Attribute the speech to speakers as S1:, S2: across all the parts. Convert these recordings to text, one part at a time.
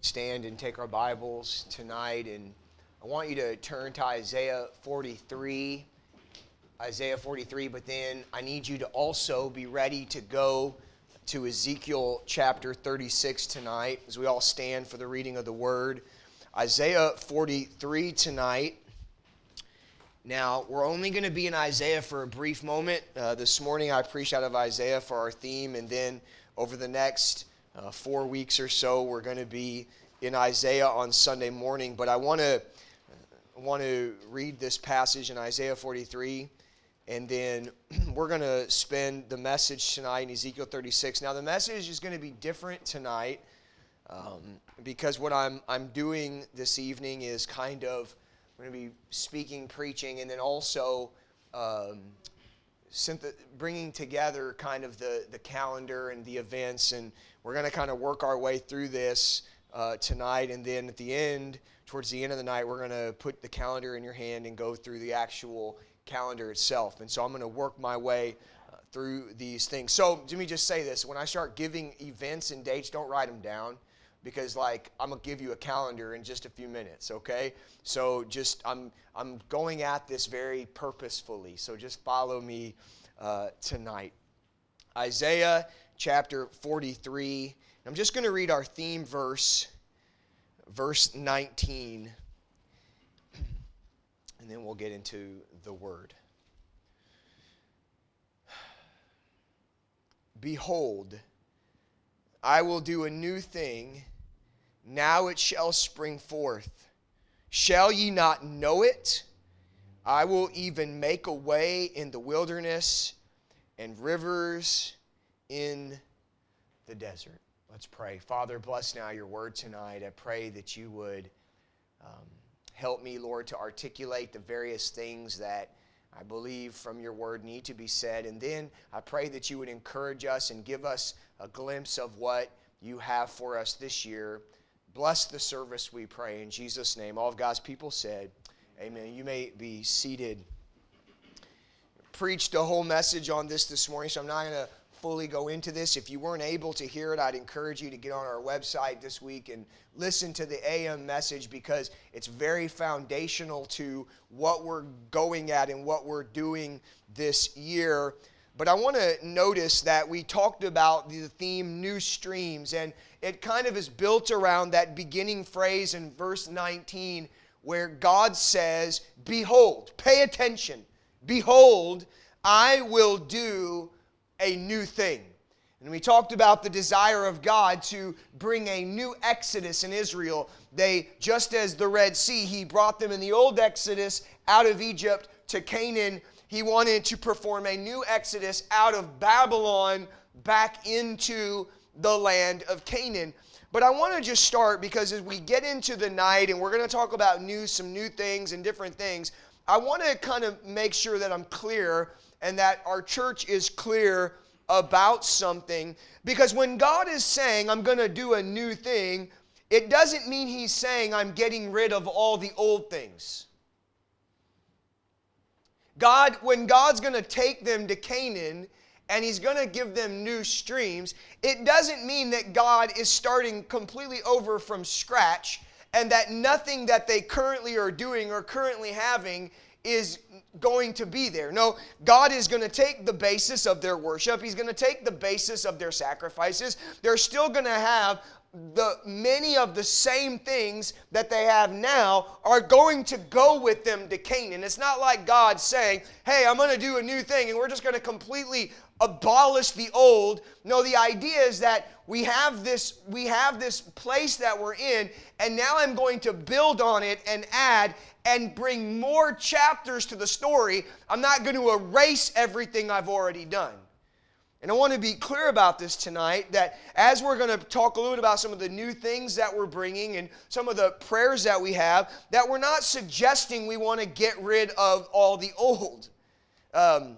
S1: stand and take our Bibles tonight, and I want you to turn to Isaiah 43. Isaiah 43, but then I need you to also be ready to go to Ezekiel chapter 36 tonight as we all stand for the reading of the word. Isaiah 43 tonight. Now, we're only going to be in Isaiah for a brief moment. Uh, this morning I preached out of Isaiah for our theme, and then over the next uh, four weeks or so, we're going to be in Isaiah on Sunday morning. But I want to want to read this passage in Isaiah 43, and then we're going to spend the message tonight in Ezekiel 36. Now, the message is going to be different tonight um, because what I'm I'm doing this evening is kind of I'm going to be speaking, preaching, and then also. Um, bringing together kind of the, the calendar and the events, and we're going to kind of work our way through this uh, tonight. And then at the end, towards the end of the night, we're going to put the calendar in your hand and go through the actual calendar itself. And so I'm going to work my way uh, through these things. So let me just say this when I start giving events and dates, don't write them down because like I'm gonna give you a calendar in just a few minutes, okay? So just I'm I'm going at this very purposefully. So just follow me uh, tonight. Isaiah chapter 43. I'm just going to read our theme verse, verse 19, and then we'll get into the word. Behold, I will do a new thing. Now it shall spring forth. Shall ye not know it? I will even make a way in the wilderness and rivers in the desert. Let's pray. Father, bless now your word tonight. I pray that you would um, help me, Lord, to articulate the various things that I believe from your word need to be said. And then I pray that you would encourage us and give us a glimpse of what you have for us this year. Bless the service, we pray. In Jesus' name, all of God's people said, Amen. You may be seated. Preached a whole message on this this morning, so I'm not going to fully go into this. If you weren't able to hear it, I'd encourage you to get on our website this week and listen to the AM message because it's very foundational to what we're going at and what we're doing this year. But I want to notice that we talked about the theme new streams, and it kind of is built around that beginning phrase in verse 19 where God says, Behold, pay attention, behold, I will do a new thing. And we talked about the desire of God to bring a new exodus in Israel. They, just as the Red Sea, He brought them in the old exodus out of Egypt to Canaan. He wanted to perform a new exodus out of Babylon back into the land of Canaan. But I want to just start because as we get into the night and we're going to talk about new, some new things and different things, I want to kind of make sure that I'm clear and that our church is clear about something. Because when God is saying, I'm going to do a new thing, it doesn't mean He's saying, I'm getting rid of all the old things. God, when God's going to take them to Canaan and He's going to give them new streams, it doesn't mean that God is starting completely over from scratch and that nothing that they currently are doing or currently having is going to be there. No, God is going to take the basis of their worship, He's going to take the basis of their sacrifices. They're still going to have the many of the same things that they have now are going to go with them to Canaan. It's not like God saying, "Hey, I'm going to do a new thing and we're just going to completely abolish the old." No, the idea is that we have this we have this place that we're in and now I'm going to build on it and add and bring more chapters to the story. I'm not going to erase everything I've already done. And I want to be clear about this tonight that as we're going to talk a little bit about some of the new things that we're bringing and some of the prayers that we have, that we're not suggesting we want to get rid of all the old. Um,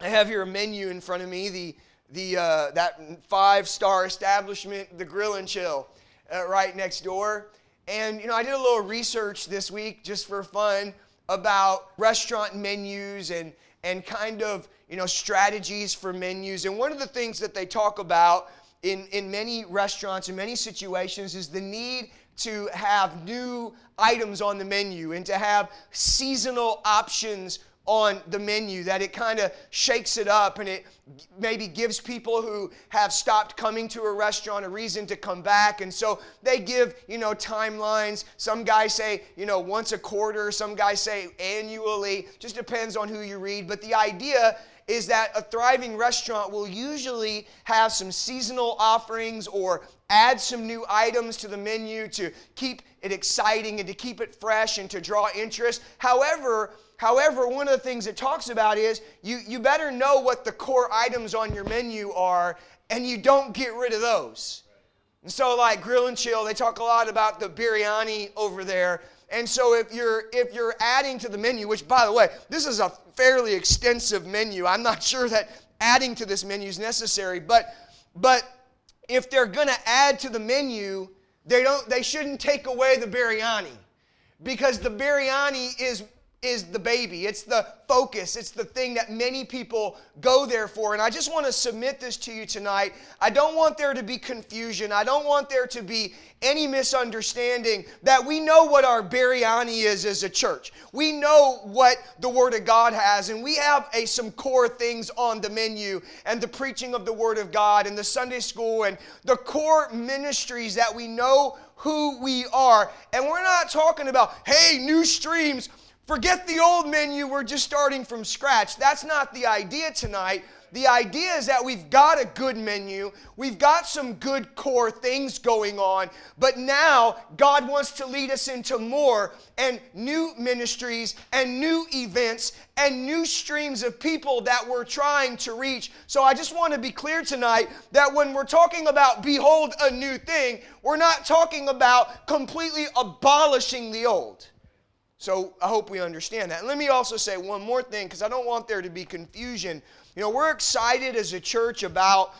S1: I have here a menu in front of me, the, the, uh, that five star establishment, the Grill and Chill, uh, right next door. And, you know, I did a little research this week just for fun about restaurant menus and, and kind of you know, strategies for menus. And one of the things that they talk about in, in many restaurants, in many situations, is the need to have new items on the menu and to have seasonal options on the menu, that it kind of shakes it up and it maybe gives people who have stopped coming to a restaurant a reason to come back. And so they give, you know, timelines. Some guys say, you know, once a quarter, some guys say annually, just depends on who you read. But the idea is that a thriving restaurant will usually have some seasonal offerings or add some new items to the menu to keep it exciting and to keep it fresh and to draw interest. However, However, one of the things it talks about is you, you better know what the core items on your menu are and you don't get rid of those. And so, like Grill and Chill, they talk a lot about the biryani over there. And so, if you're if you're adding to the menu, which by the way, this is a fairly extensive menu. I'm not sure that adding to this menu is necessary, but but if they're going to add to the menu, they don't they shouldn't take away the biryani because the biryani is is the baby. It's the focus. It's the thing that many people go there for. And I just want to submit this to you tonight. I don't want there to be confusion. I don't want there to be any misunderstanding that we know what our biryani is as a church. We know what the Word of God has, and we have a, some core things on the menu and the preaching of the Word of God and the Sunday school and the core ministries that we know who we are. And we're not talking about, hey, new streams Forget the old menu, we're just starting from scratch. That's not the idea tonight. The idea is that we've got a good menu, we've got some good core things going on, but now God wants to lead us into more and new ministries and new events and new streams of people that we're trying to reach. So I just want to be clear tonight that when we're talking about behold a new thing, we're not talking about completely abolishing the old. So I hope we understand that. And let me also say one more thing because I don't want there to be confusion. You know, we're excited as a church about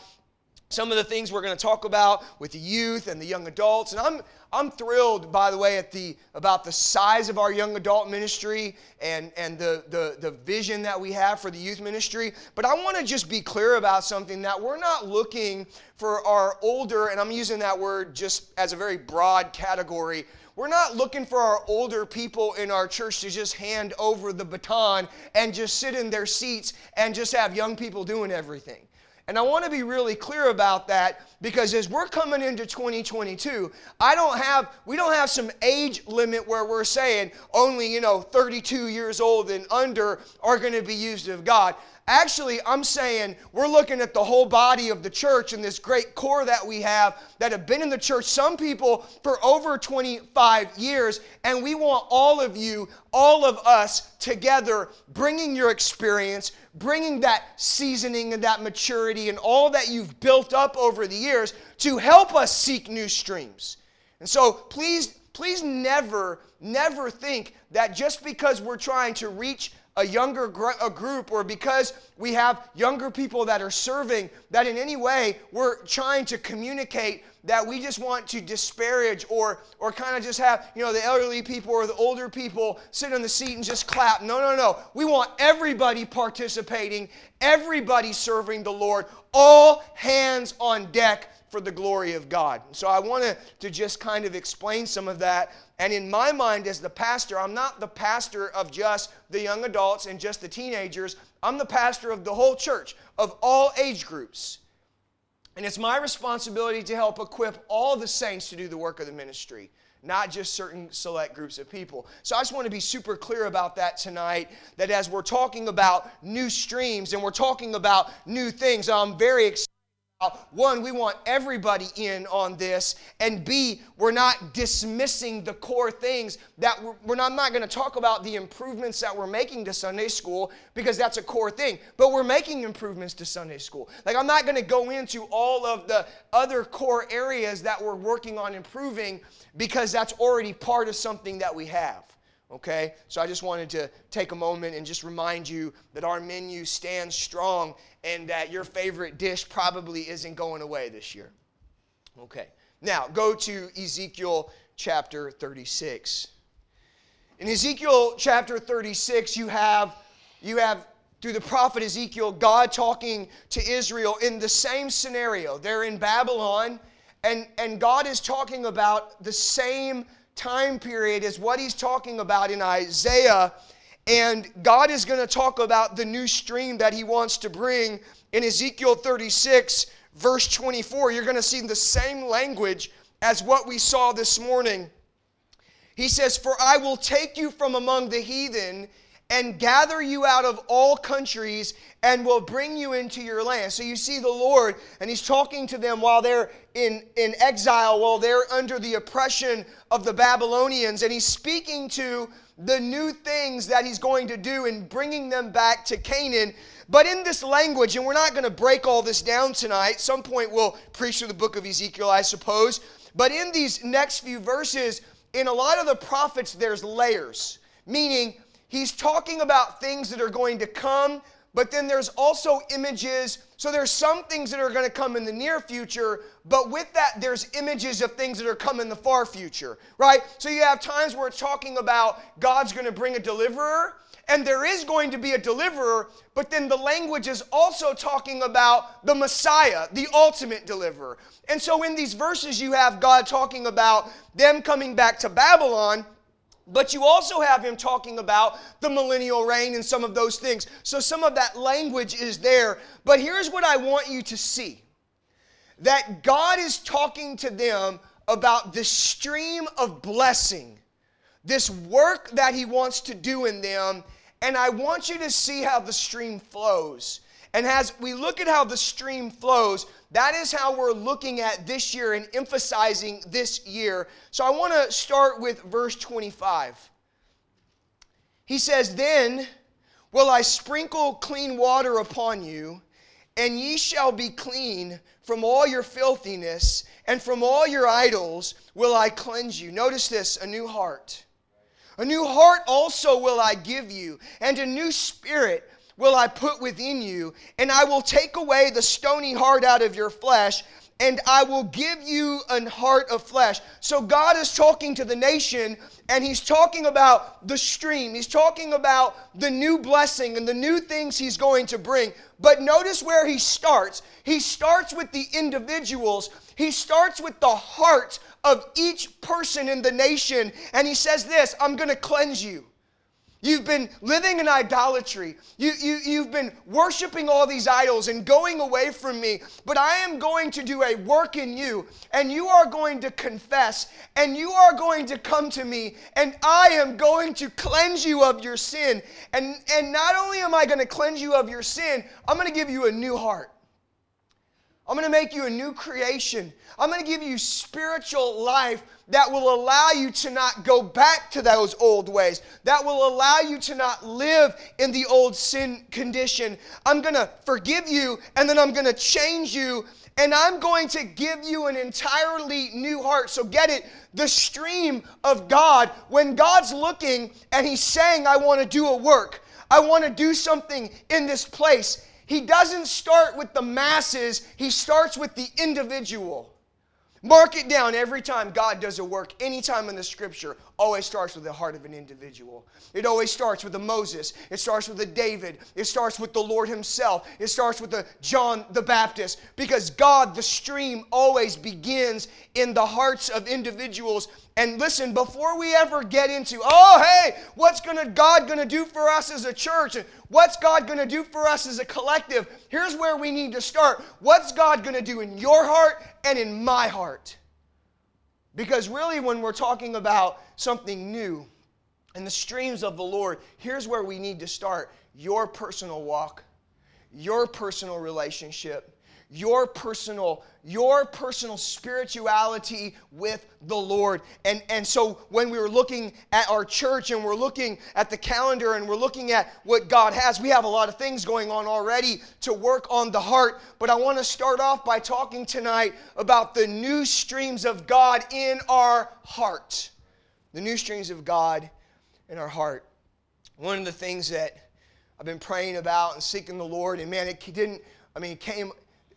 S1: some of the things we're going to talk about with the youth and the young adults. And i'm i'm thrilled by the way at the about the size of our young adult ministry and and the the, the vision that we have for the youth ministry. But i want to just be clear about something that we're not looking for our older and i'm using that word just as a very broad category. We're not looking for our older people in our church to just hand over the baton and just sit in their seats and just have young people doing everything. And I want to be really clear about that because as we're coming into 2022, I don't have we don't have some age limit where we're saying only, you know, 32 years old and under are going to be used of God. Actually, I'm saying we're looking at the whole body of the church and this great core that we have that have been in the church, some people for over 25 years, and we want all of you, all of us together, bringing your experience, bringing that seasoning and that maturity and all that you've built up over the years to help us seek new streams. And so please, please never, never think that just because we're trying to reach a younger gr- a group or because we have younger people that are serving, that in any way we're trying to communicate that we just want to disparage or, or kind of just have, you know, the elderly people or the older people sit in the seat and just clap. No, no, no. We want everybody participating, everybody serving the Lord, all hands on deck for the glory of God. So I wanted to just kind of explain some of that. And in my mind, as the pastor, I'm not the pastor of just the young adults and just the teenagers. I'm the pastor of the whole church, of all age groups. And it's my responsibility to help equip all the saints to do the work of the ministry, not just certain select groups of people. So I just want to be super clear about that tonight that as we're talking about new streams and we're talking about new things, I'm very excited one, we want everybody in on this, and B, we're not dismissing the core things that we're, we're not, I'm not going to talk about the improvements that we're making to Sunday school because that's a core thing, but we're making improvements to Sunday school. Like, I'm not going to go into all of the other core areas that we're working on improving because that's already part of something that we have. Okay? So I just wanted to take a moment and just remind you that our menu stands strong and that your favorite dish probably isn't going away this year. Okay. Now, go to Ezekiel chapter 36. In Ezekiel chapter 36, you have you have through the prophet Ezekiel, God talking to Israel in the same scenario. They're in Babylon, and, and God is talking about the same time period is what he's talking about in Isaiah. And God is going to talk about the new stream that he wants to bring in Ezekiel 36, verse 24. You're going to see the same language as what we saw this morning. He says, For I will take you from among the heathen and gather you out of all countries and will bring you into your land. So you see the Lord, and He's talking to them while they're in, in exile, while they're under the oppression of the Babylonians, and He's speaking to the new things that He's going to do in bringing them back to Canaan. But in this language, and we're not going to break all this down tonight, some point we'll preach through the book of Ezekiel, I suppose. But in these next few verses, in a lot of the prophets, there's layers, meaning he's talking about things that are going to come, but then there's also images. So there's some things that are going to come in the near future, but with that, there's images of things that are coming in the far future, right? So you have times where it's talking about God's going to bring a deliverer, and there is going to be a deliverer, but then the language is also talking about the Messiah, the ultimate deliverer. And so in these verses, you have God talking about them coming back to Babylon but you also have him talking about the millennial reign and some of those things. So some of that language is there. But here's what I want you to see that God is talking to them about the stream of blessing, this work that he wants to do in them. And I want you to see how the stream flows. And as we look at how the stream flows, that is how we're looking at this year and emphasizing this year. So I want to start with verse 25. He says, Then will I sprinkle clean water upon you, and ye shall be clean from all your filthiness, and from all your idols will I cleanse you. Notice this a new heart. A new heart also will I give you, and a new spirit will I put within you, and I will take away the stony heart out of your flesh, and I will give you an heart of flesh. So God is talking to the nation, and He's talking about the stream. He's talking about the new blessing and the new things He's going to bring. But notice where He starts. He starts with the individuals, He starts with the heart of each person in the nation, and He says, This I'm going to cleanse you. You've been living in idolatry. You, you, you've been worshiping all these idols and going away from me. But I am going to do a work in you, and you are going to confess, and you are going to come to me, and I am going to cleanse you of your sin. And, and not only am I going to cleanse you of your sin, I'm going to give you a new heart. I'm going to make you a new creation. I'm going to give you spiritual life that will allow you to not go back to those old ways, that will allow you to not live in the old sin condition. I'm going to forgive you and then I'm going to change you and I'm going to give you an entirely new heart. So get it the stream of God, when God's looking and He's saying, I want to do a work, I want to do something in this place he doesn't start with the masses, he starts with the individual. Mark it down every time God does a work, anytime in the scripture, always starts with the heart of an individual. It always starts with a Moses. It starts with a David. It starts with the Lord Himself. It starts with the John the Baptist. Because God, the stream, always begins in the hearts of individuals. And listen, before we ever get into, oh hey, what's gonna God gonna do for us as a church? What's God gonna do for us as a collective? Here's where we need to start. What's God gonna do in your heart and in my heart? Because really, when we're talking about something new and the streams of the Lord, here's where we need to start your personal walk, your personal relationship, your personal your personal spirituality with the lord. And and so when we were looking at our church and we're looking at the calendar and we're looking at what god has we have a lot of things going on already to work on the heart. But i want to start off by talking tonight about the new streams of god in our heart. The new streams of god in our heart. One of the things that i've been praying about and seeking the lord and man it didn't i mean it came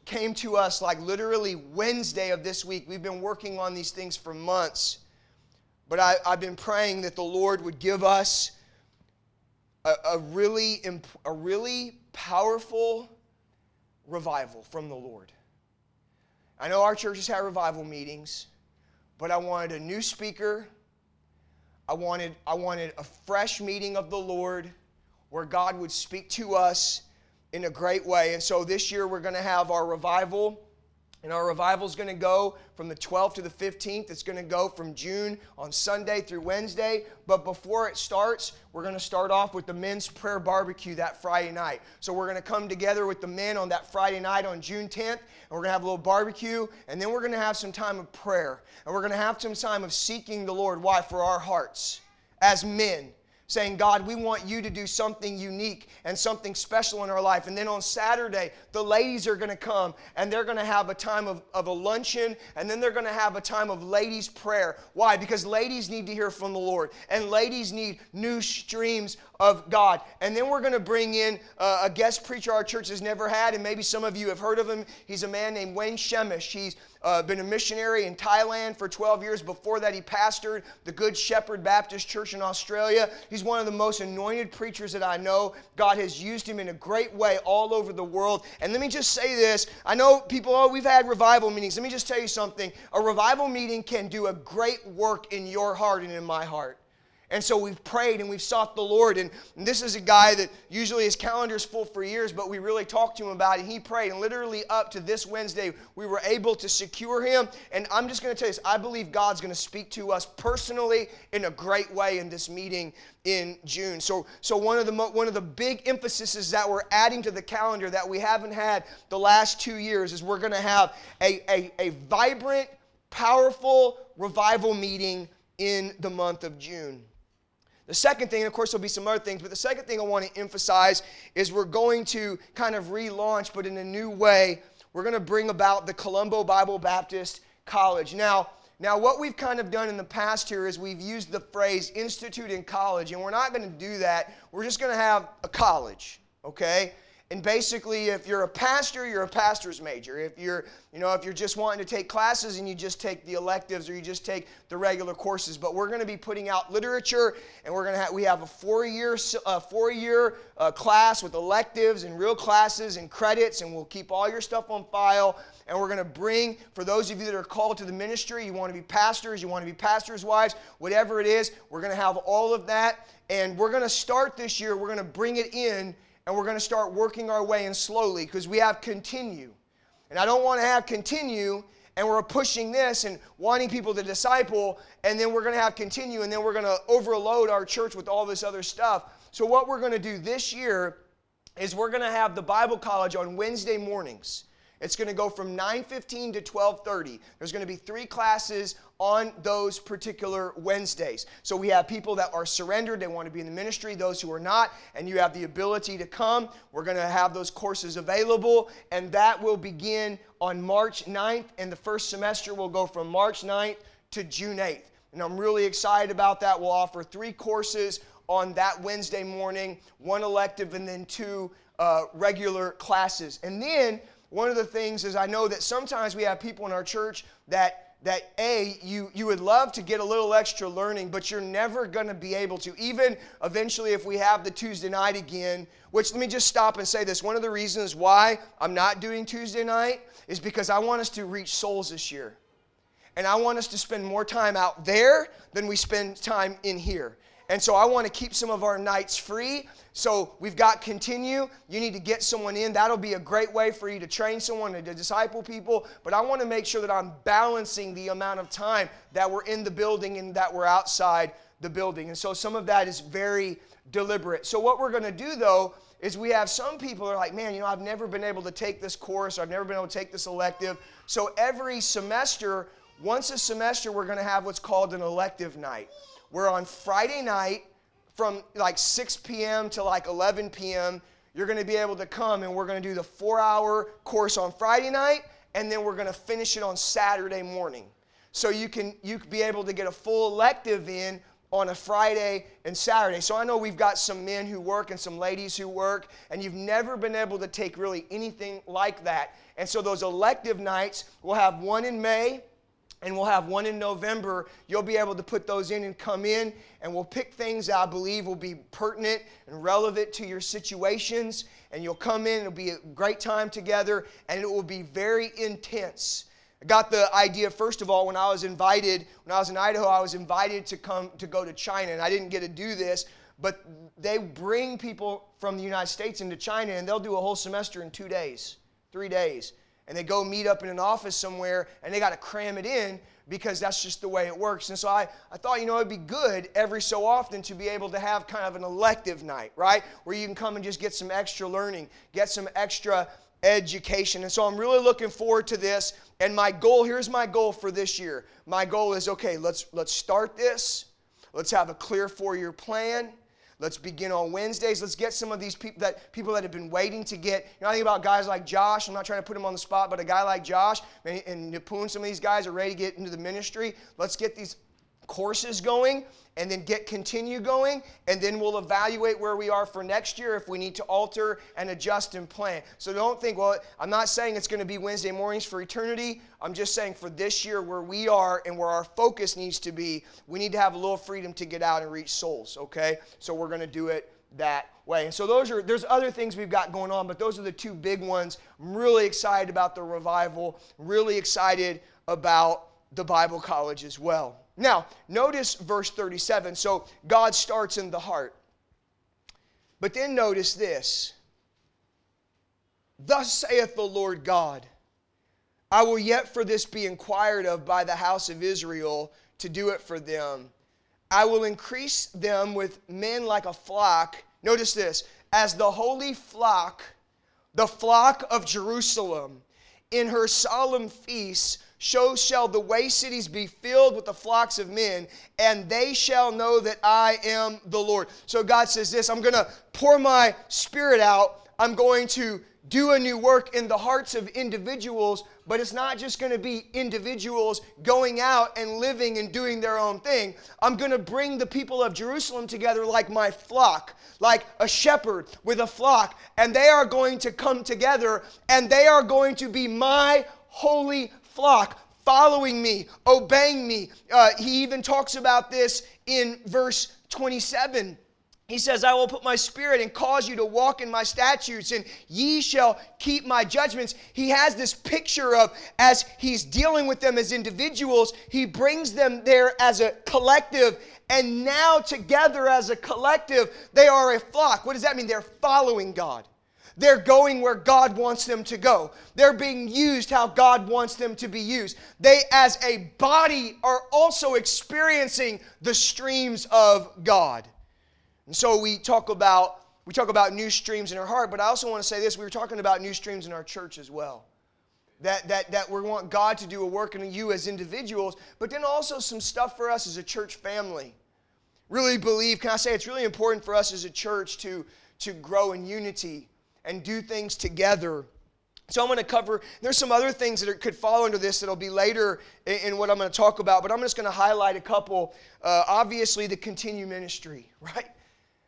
S1: came to us like literally Wednesday of this week. We've been working on these things for months. But I, have been praying that the Lord would give us a, a really, a really powerful revival from the Lord. I know our churches have revival meetings, but I wanted a new speaker. I wanted, I wanted a fresh meeting of the Lord where God would speak to us in a great way. And so this year we're going to have our revival and our revival is going to go from the 12th to the 15th. It's going to go from June on Sunday through Wednesday. But before it starts, we're going to start off with the men's prayer barbecue that Friday night. So we're going to come together with the men on that Friday night on June 10th, and we're going to have a little barbecue, and then we're going to have some time of prayer. And we're going to have some time of seeking the Lord. Why? For our hearts as men saying, God, we want you to do something unique and something special in our life. And then on Saturday, the ladies are going to come and they're going to have a time of, of a luncheon and then they're going to have a time of ladies' prayer. Why? Because ladies need to hear from the Lord and ladies need new streams of God. And then we're going to bring in uh, a guest preacher our church has never had, and maybe some of you have heard of him. He's a man named Wayne Shemish. He's uh, been a missionary in Thailand for 12 years. Before that, he pastored the Good Shepherd Baptist Church in Australia. He's one of the most anointed preachers that I know. God has used him in a great way all over the world. And let me just say this I know people, oh, we've had revival meetings. Let me just tell you something. A revival meeting can do a great work in your heart and in my heart. And so we've prayed and we've sought the Lord. And, this is a guy that usually his calendar is full for years, but we really talked to him about it. He prayed, and literally up to this Wednesday, we were able to secure him. And I'm just going to tell you this I believe God's going to speak to us personally in a great way in this meeting in June. So, so one of the one of the big emphases that we're adding to the calendar that we haven't had the last two years is we're going to have a, a, a vibrant, powerful revival meeting in the month of June. The second thing, and of course, there'll be some other things, but the second thing I want to emphasize is we're going to kind of relaunch, but in a new way. We're going to bring about the Colombo Bible Baptist College. Now, now, what we've kind of done in the past here is we've used the phrase institute in college, and we're not going to do that. We're just going to have a college, okay? And basically, if you're a pastor, you're a pastor's major. If you're, you know, if you're just wanting to take classes and you just take the electives or you just take the regular courses, but we're going to be putting out literature, and we're going to have we have a four-year four-year uh, class with electives and real classes and credits, and we'll keep all your stuff on file. And we're going to bring, for those of you that are called to the ministry, you want to be pastors, you want to be pastors' wives, whatever it is, we're going to have all of that. And we're going to start this year. We're going to bring it in and we're going to start working our way in slowly because we have continue. And I don't want to have continue and we're pushing this and wanting people to disciple, and then we're going to have continue, and then we're going to overload our church with all this other stuff. So, what we're going to do this year is we're going to have the Bible college on Wednesday mornings. It's going to go from 9:15 to 12:30. There's going to be 3 classes on those particular Wednesdays. So we have people that are surrendered, they want to be in the ministry, those who are not, and you have the ability to come. We're going to have those courses available, and that will begin on March 9th, and the first semester will go from March 9th to June 8th. And I'm really excited about that. We'll offer three courses on that Wednesday morning, one elective, and then two uh, regular classes. And then one of the things is I know that sometimes we have people in our church that that a you you would love to get a little extra learning but you're never going to be able to. Even eventually if we have the tuesday night again which let me just stop and say this. One of the reasons why i'm not doing tuesday night is because i want us to reach souls this year. And i want us to spend more time out there than we spend time in here and so I want to keep some of our nights free. So we've got continue. You need to get someone in. That'll be a great way for you to train someone to disciple people. But I want to make sure that I'm balancing the amount of time that we're in the building and that we're outside the building. And so some of that is very deliberate. So what we're going to do though is we have some people are like, man, you know, I've never been able to take this course, or I've never been able to take this elective. So every semester, once a semester, we're going to have what's called an elective night. We're on Friday night from like 6 p.m. to like 11 p.m. You're going to be able to come and we're going to do the four hour course on Friday night and then we're going to finish it on Saturday morning. So you can you be able to get a full elective in on a Friday and Saturday. So I know we've got some men who work and some ladies who work, and you've never been able to take really anything like that. And so those elective nights, we'll have one in May, and we'll have one in November. You'll be able to put those in and come in, and we'll pick things I believe will be pertinent and relevant to your situations. And you'll come in, it'll be a great time together, and it will be very intense. I got the idea, first of all, when I was invited, when I was in Idaho, I was invited to come to go to China, and I didn't get to do this, but they bring people from the United States into China, and they'll do a whole semester in two days, three days and they go meet up in an office somewhere and they got to cram it in because that's just the way it works. And so I, I thought, you know, it'd be good every so often to be able to have kind of an elective night, right? Where you can come and just get some extra learning, get some extra education. And so I'm really looking forward to this. And my goal, here's my goal for this year. My goal is okay, let's let's start this. Let's have a clear four-year plan. Let's begin on Wednesdays. Let's get some of these people that people that have been waiting to get. You know, I think about guys like Josh. I'm not trying to put him on the spot, but a guy like Josh and, Nipun, some of these guys are ready to get into the ministry. Let's get these courses going and then get continue going and then we'll evaluate where we are for next year if we need to alter and adjust and plan. So don't think well i'm not saying it's going to be wednesday mornings for eternity. I'm just saying for this year where we are and where our focus needs to be we need to have a little freedom to get out and reach souls okay? So we're going to do it that way. And so those are there's other things we've got going on but those are the two big ones. I'm really excited about the revival really excited about the bible college as well now, notice verse 37. So God starts in the heart. But then notice this Thus saith the Lord God, I will yet for this be inquired of by the house of Israel to do it for them. I will increase them with men like a flock. Notice this as the holy flock, the flock of Jerusalem, in her solemn feasts so shall the way cities be filled with the flocks of men, and they shall know that I am the Lord. So God says this I'm going to pour my spirit out. I'm going to do a new work in the hearts of individuals, but it's not just going to be individuals going out and living and doing their own thing. I'm going to bring the people of Jerusalem together like my flock, like a shepherd with a flock, and they are going to come together and they are going to be my holy flock following me, obeying me. Uh, he even talks about this in verse 27. He says, I will put my spirit and cause you to walk in my statutes, and ye shall keep my judgments. He has this picture of as he's dealing with them as individuals, he brings them there as a collective, and now together as a collective, they are a flock. What does that mean? They're following God. They're going where God wants them to go. They're being used how God wants them to be used. They, as a body, are also experiencing the streams of God. And so we talk about we talk about new streams in our heart, but I also want to say this: we were talking about new streams in our church as well. That, that, that we want God to do a work in you as individuals, but then also some stuff for us as a church family. Really believe, can I say, it's really important for us as a church to, to grow in unity and do things together. So I'm going to cover, there's some other things that are, could fall under this that'll be later in, in, what I'm going to talk about, but I'm just going to highlight a couple. Uh, obviously, the continue ministry, right?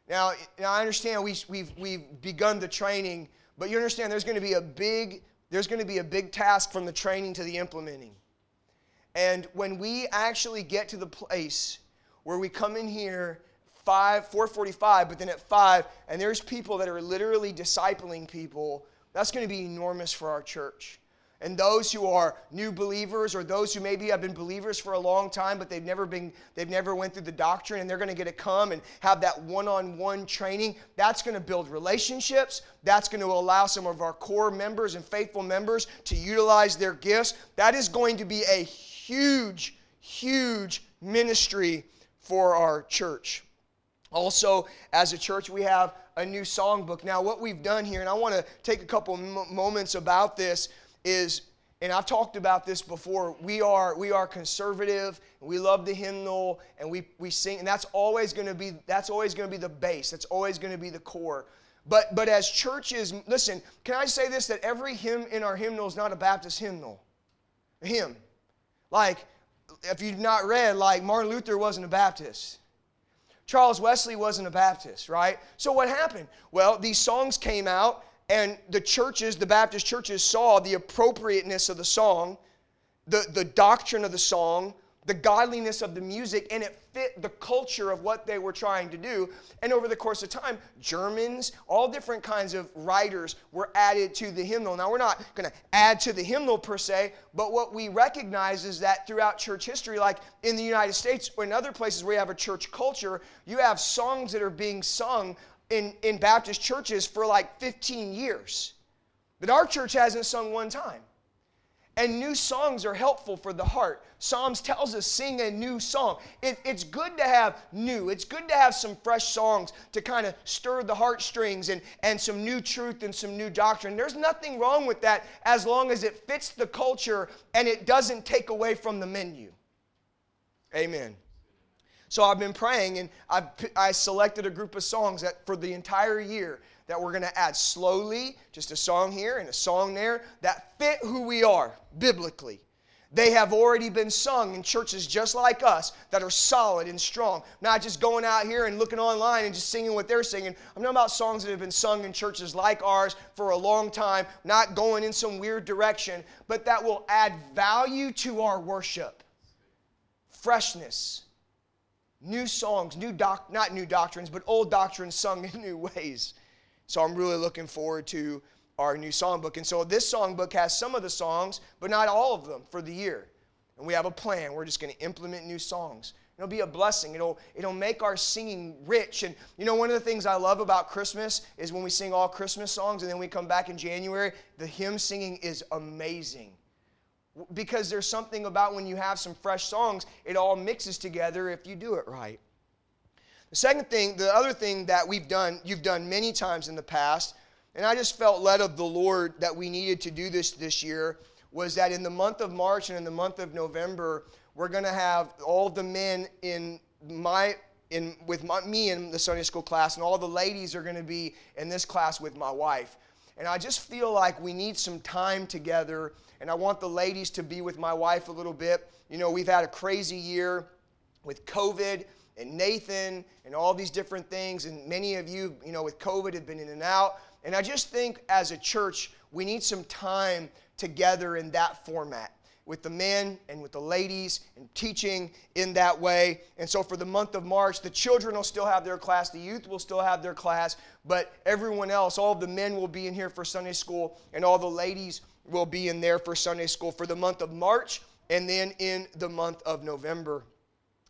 S1: Now, now I understand we, we've, we've begun the training, but you understand there's going to be a big, there's going to be a big task from the training to the implementing. And when we actually get to the place where we come in here 5, 445, but then at 5, and there's people that are literally discipling people, that's going to be enormous for our church. And those who are new believers or those who maybe have been believers for a long time but they've never been they've never went through the doctrine and they're going to get to come and have that one-on-one training, that's going to build relationships. That's going to allow some of our core members and faithful members to utilize their gifts. That is going to be a huge huge ministry for our church. Also, as a church, we have a new songbook. Now, what we've done here, and I want to take a couple moments about this, is, and I've talked about this before. We are we are conservative. we love the hymnal, and we we sing, and that's always going to be that's always going to be the base. That's always going to be the core. But but as churches, listen, can I say this? That every hymn in our hymnal is not a Baptist hymnal. A hymn, like if you've not read, like Martin Luther wasn't a Baptist. Charles Wesley wasn't a Baptist, right? So what happened? Well, these songs came out, and the churches, the Baptist churches, saw the appropriateness of the song, the, the doctrine of the song, the godliness of the music, and it fit the culture of what they were trying to do. And over the course of time, Germans, all different kinds of writers were added to the hymnal. Now, we're not going to add to the hymnal per se, but what we recognize is that throughout church history, like in the United States or in other places where you have a church culture, you have songs that are being sung in, in Baptist churches for like 15 years that our church hasn't sung one time. And new songs are helpful for the heart. Psalms tells us sing a new song. It, it's good to have new. It's good to have some fresh songs to kind of stir the heartstrings and, and some new truth and some new doctrine. There's nothing wrong with that as long as it fits the culture and it doesn't take away from the menu. Amen. So I've been praying and I've, I selected a group of songs that for the entire year that we're going to add slowly, just a song here and a song there that fit who we are biblically. They have already been sung in churches just like us that are solid and strong. Not just going out here and looking online and just singing what they're singing. I'm talking about songs that have been sung in churches like ours for a long time, not going in some weird direction, but that will add value to our worship. Freshness. New songs, new doc, not new doctrines, but old doctrines sung in new ways. So I'm really looking forward to our new songbook. And so this songbook has some of the songs, but not all of them for the year. And we have a plan. We're just going to implement new songs. It'll be a blessing. It'll, it'll make our singing rich. And you know, one of the things I love about Christmas is when we sing all Christmas songs and then we come back in January, the hymn singing is amazing. Because there's something about when you have some fresh songs, it all mixes together if you do it right. The second thing, the other thing that we've done, you've done many times in the past, and I just felt led of the Lord that we needed to do this this year, was that in the month of March and in the month of November, we're going to have all the men in my in with my, me in the Sunday school class, and all the ladies are going to be in this class with my wife. And I just feel like we need some time together, and I want the ladies to be with my wife a little bit. You know, we've had a crazy year with COVID and Nathan and all these different things. And many of you, you know, with COVID have been in and out. And I just think as a church, we need some time together in that format with the men and with the ladies and teaching in that way. And so for the month of March, the children will still have their class, the youth will still have their class, but everyone else, all of the men will be in here for Sunday school, and all the ladies will be in there for Sunday school for the month of March and then in the month of November.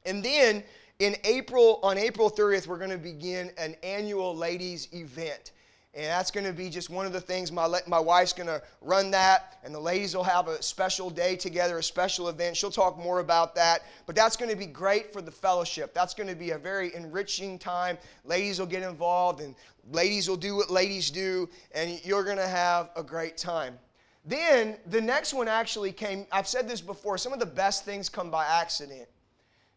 S1: And then in April, on April 30th, we're going to begin an annual ladies event. And that's going to be just one of the things. My, my wife's going to run that, and the ladies will have a special day together, a special event. She'll talk more about that. But that's going to be great for the fellowship. That's going to be a very enriching time. Ladies will get involved, and ladies will do what ladies do, and you're going to have a great time. Then the next one actually came. I've said this before some of the best things come by accident.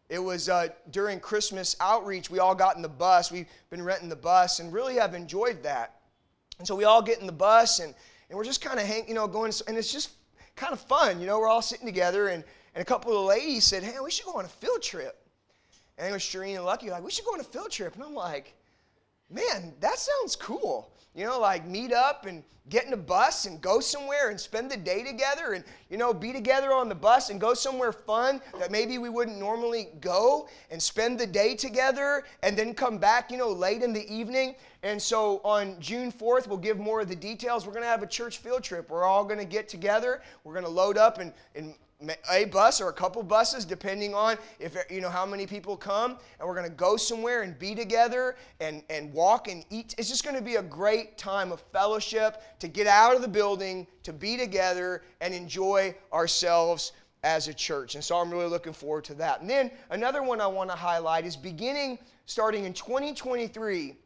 S1: It was uh, during Christmas outreach, we all got in the bus. We've been renting the bus and really have enjoyed that. And so we all get in the bus and, and we're just kind of hang, you know, going, and it's just kind of fun. You know, we're all sitting together and, and a couple of the ladies said, hey, we should go on a field trip. And it was Shereen and Lucky like, we should go on a field trip. And I'm like, man, that sounds cool. You know, like meet up and get in a bus and go somewhere and spend the day together and, you know, be together on the bus and go somewhere fun that maybe we wouldn't normally go and spend the day together and then come back, you know, late in the evening. And so on June 4th, we'll give more of the details. We're going to have a church field trip. We're all going to get together. We're going to load up and, and a bus or a couple buses depending on if you know how many people come and we're going to go somewhere and be together and, and walk and eat. It's just going to be a great time of fellowship to get out of the building to be together and enjoy ourselves as a church. And so i'm really looking forward to that. And then another one i want to highlight is beginning starting in 2023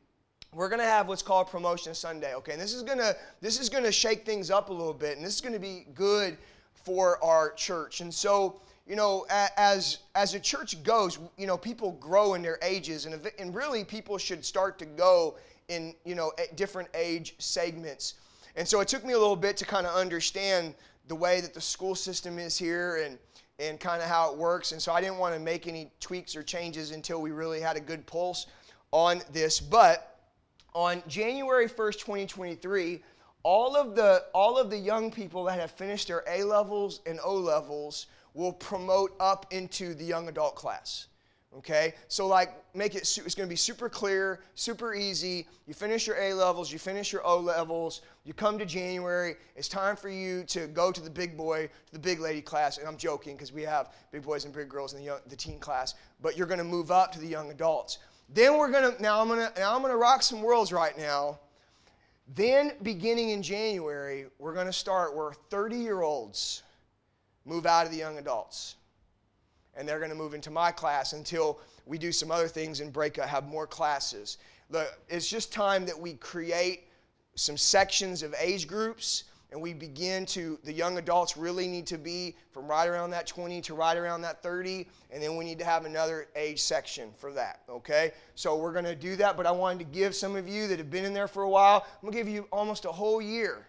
S1: we're going to have what's called promotion sunday okay? And this is going to this is going to shake things up a little bit and this is going to be good for our church. And so, you know, as as a church goes, you know, people grow in their ages, and and really people should start to go in you know different age segments. And so it took me a little bit to kind of understand the way that the school system is here and and kind of how it works. And so I didn't want to make any tweaks or changes until we really had a good pulse on this. But on January 1st, 2023, all of the all of the young people that have finished their A levels and O levels will promote up into the young adult class. Okay? So, like, make it, it's going to be super clear, super easy. You finish your A levels, you finish your O levels, you come to January. It's time for you to go to the big boy, to the big lady class. And I'm joking because we have big boys and big girls in the, young, the teen class, but you're going to move up to the young adults. Then we're going to, now I'm going to, now I'm going to rock some worlds right now. Then, beginning in January, we're going to start where 30 year olds move out of the young adults and they're going to move into my class until we do some other things and break up, have more classes. Look, it's just time that we create some sections of age groups and we begin to the young adults really need to be from right around that 20 to right around that 30 and then we need to have another age section for that okay so we're going to do that but i wanted to give some of you that have been in there for a while i'm going to give you almost a whole year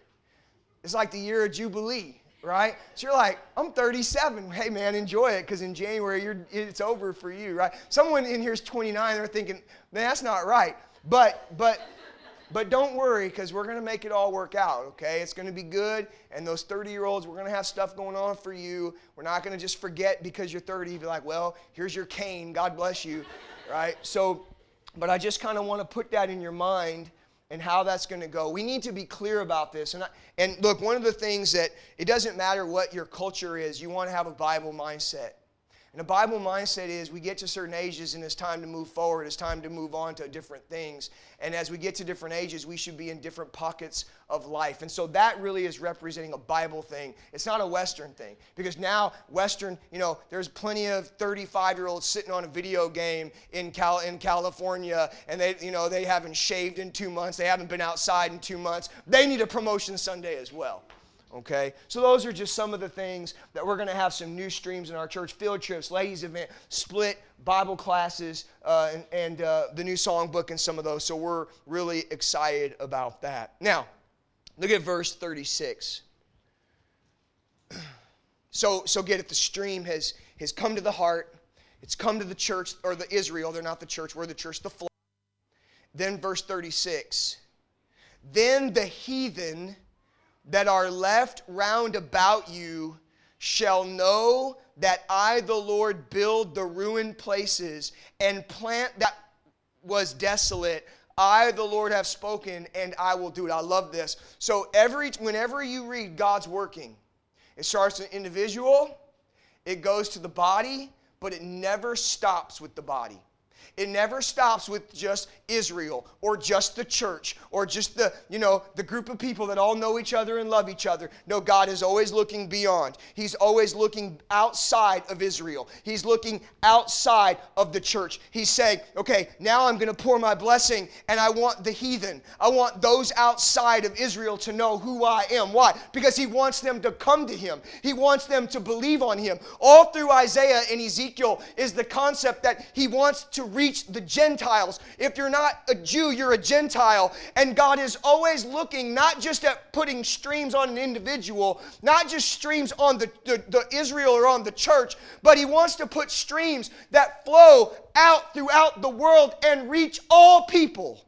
S1: it's like the year of jubilee right? So you're like, I'm 37. Hey, man, enjoy it because in January it's over for you, right? Someone in here is 29. They're thinking, man, that's not right. But, but, but don't worry because we're going to make it all work out, okay? It's going to be good. And those 30 year olds, we're going to have stuff going on for you. We're not going to just forget because you're 30, be like, well, here's your cane. God bless you, right? So, but I just kind of want to put that in your mind and how that's going to go. We need to be clear about this. And, I, and look, one of the things that it doesn't matter what your culture is, you want to have a Bible mindset. And a Bible mindset is we get to certain ages and it's time to move forward. It's time to move on to different things. And as we get to different ages, we should be in different pockets of life. And so that really is representing a Bible thing. It's not a Western thing. Because now, Western, you know, there's plenty of 35 year olds sitting on a video game in, Cal- in California and they, you know, they haven't shaved in two months. They haven't been outside in two months. They need a promotion Sunday as well. Okay? So those are just some of the things that we're going to have some new streams in our church field trips, ladies' event, split Bible classes, uh, and, and uh, the new songbook, and some of those. So we're really excited about that. Now, look at verse 36. So, so get it, the stream has, has come to the heart. It's come to the church, or the Israel. They're not the church, we're the church, the flock. Then verse 36. Then the heathen that are left round about you shall know that I, the Lord, build the ruined places and plant that was desolate. I, the Lord, have spoken, and I will do it. I love this. So every whenever you read God's working, it starts with an individual, it goes to the body, but it never stops with the body. It never stops with just Israel or just the church or just the, you know, the group of people that all know each other and love each other. No, God is always looking beyond. He's always looking outside of Israel. He's looking outside of the church. He's saying, okay, now I'm going to pour my blessing and I want the heathen. I want those outside of Israel to know who I am. Why? Because he wants them to come to him. He wants them to believe on him. All through Isaiah and Ezekiel is the concept that he wants to reach the Gentiles. If you're not a Jew, you're a Gentile. And God is always looking not just at putting streams on an individual, not just streams on the, the, the Israel or on the church, but He wants to put streams that flow out throughout the world and reach all people.